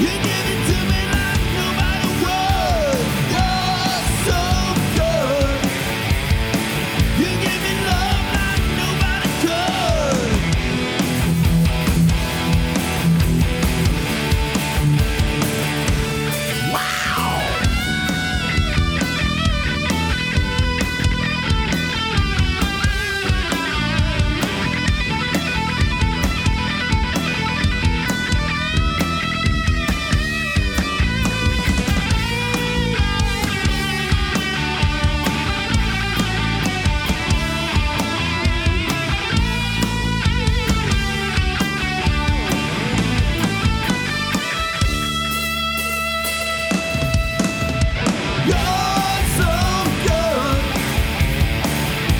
You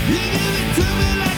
You give it to me like